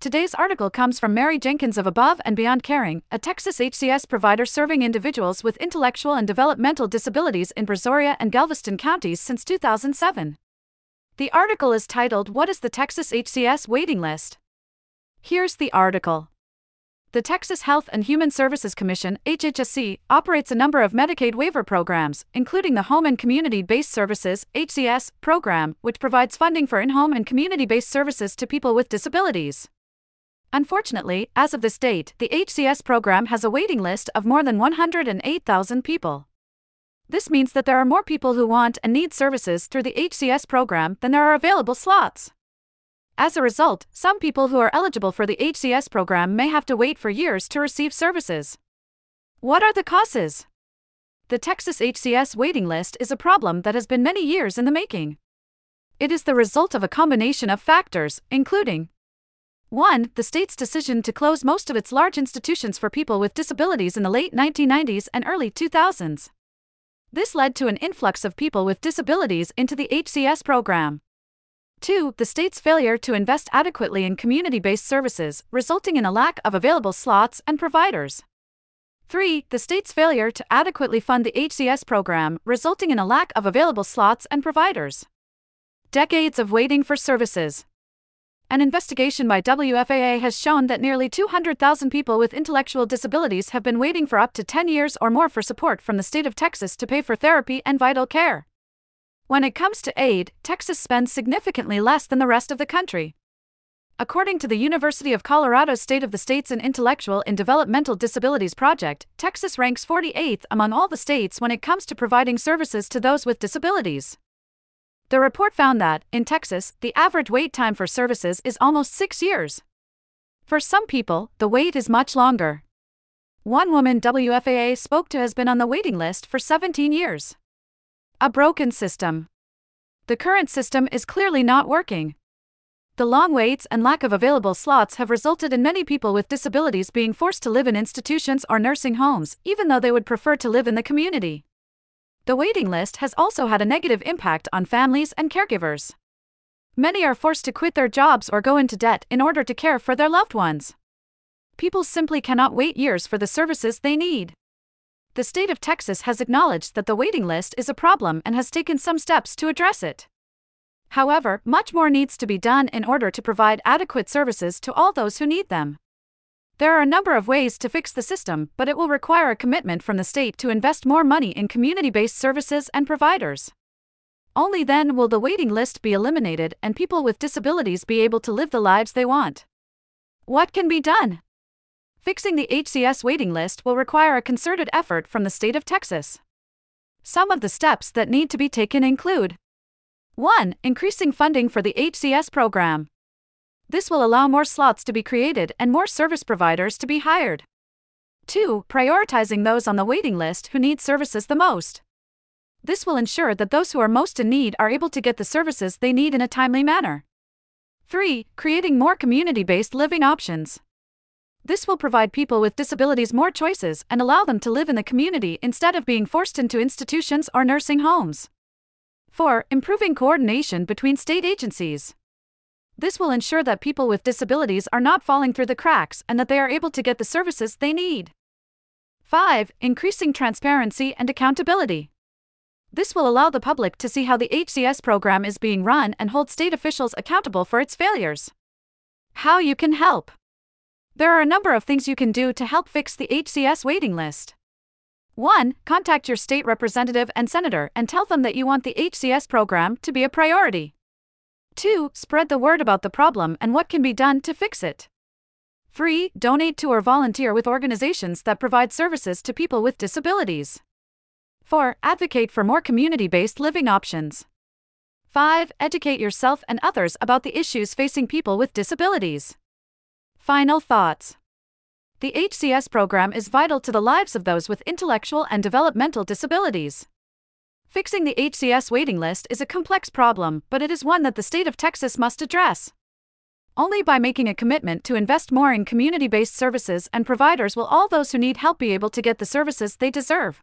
Today's article comes from Mary Jenkins of Above and Beyond Caring, a Texas HCS provider serving individuals with intellectual and developmental disabilities in Brazoria and Galveston counties since 2007. The article is titled What is the Texas HCS Waiting List? Here's the article. The Texas Health and Human Services Commission, HHSC, operates a number of Medicaid waiver programs, including the Home and Community Based Services HCS program, which provides funding for in home and community based services to people with disabilities. Unfortunately, as of this date, the HCS program has a waiting list of more than 108,000 people. This means that there are more people who want and need services through the HCS program than there are available slots. As a result, some people who are eligible for the HCS program may have to wait for years to receive services. What are the causes? The Texas HCS waiting list is a problem that has been many years in the making. It is the result of a combination of factors, including 1. The state's decision to close most of its large institutions for people with disabilities in the late 1990s and early 2000s. This led to an influx of people with disabilities into the HCS program. 2. The state's failure to invest adequately in community based services, resulting in a lack of available slots and providers. 3. The state's failure to adequately fund the HCS program, resulting in a lack of available slots and providers. Decades of waiting for services. An investigation by WFAA has shown that nearly 200,000 people with intellectual disabilities have been waiting for up to 10 years or more for support from the state of Texas to pay for therapy and vital care. When it comes to aid, Texas spends significantly less than the rest of the country. According to the University of Colorado's State of the States and Intellectual and Developmental Disabilities Project, Texas ranks 48th among all the states when it comes to providing services to those with disabilities. The report found that, in Texas, the average wait time for services is almost six years. For some people, the wait is much longer. One woman WFAA spoke to has been on the waiting list for 17 years. A broken system. The current system is clearly not working. The long waits and lack of available slots have resulted in many people with disabilities being forced to live in institutions or nursing homes, even though they would prefer to live in the community. The waiting list has also had a negative impact on families and caregivers. Many are forced to quit their jobs or go into debt in order to care for their loved ones. People simply cannot wait years for the services they need. The state of Texas has acknowledged that the waiting list is a problem and has taken some steps to address it. However, much more needs to be done in order to provide adequate services to all those who need them. There are a number of ways to fix the system, but it will require a commitment from the state to invest more money in community based services and providers. Only then will the waiting list be eliminated and people with disabilities be able to live the lives they want. What can be done? Fixing the HCS waiting list will require a concerted effort from the state of Texas. Some of the steps that need to be taken include 1. Increasing funding for the HCS program. This will allow more slots to be created and more service providers to be hired. 2. Prioritizing those on the waiting list who need services the most. This will ensure that those who are most in need are able to get the services they need in a timely manner. 3. Creating more community based living options. This will provide people with disabilities more choices and allow them to live in the community instead of being forced into institutions or nursing homes. 4. Improving coordination between state agencies. This will ensure that people with disabilities are not falling through the cracks and that they are able to get the services they need. 5. Increasing transparency and accountability. This will allow the public to see how the HCS program is being run and hold state officials accountable for its failures. How you can help. There are a number of things you can do to help fix the HCS waiting list. 1. Contact your state representative and senator and tell them that you want the HCS program to be a priority. 2. Spread the word about the problem and what can be done to fix it. 3. Donate to or volunteer with organizations that provide services to people with disabilities. 4. Advocate for more community based living options. 5. Educate yourself and others about the issues facing people with disabilities. Final thoughts The HCS program is vital to the lives of those with intellectual and developmental disabilities. Fixing the HCS waiting list is a complex problem, but it is one that the state of Texas must address. Only by making a commitment to invest more in community based services and providers will all those who need help be able to get the services they deserve.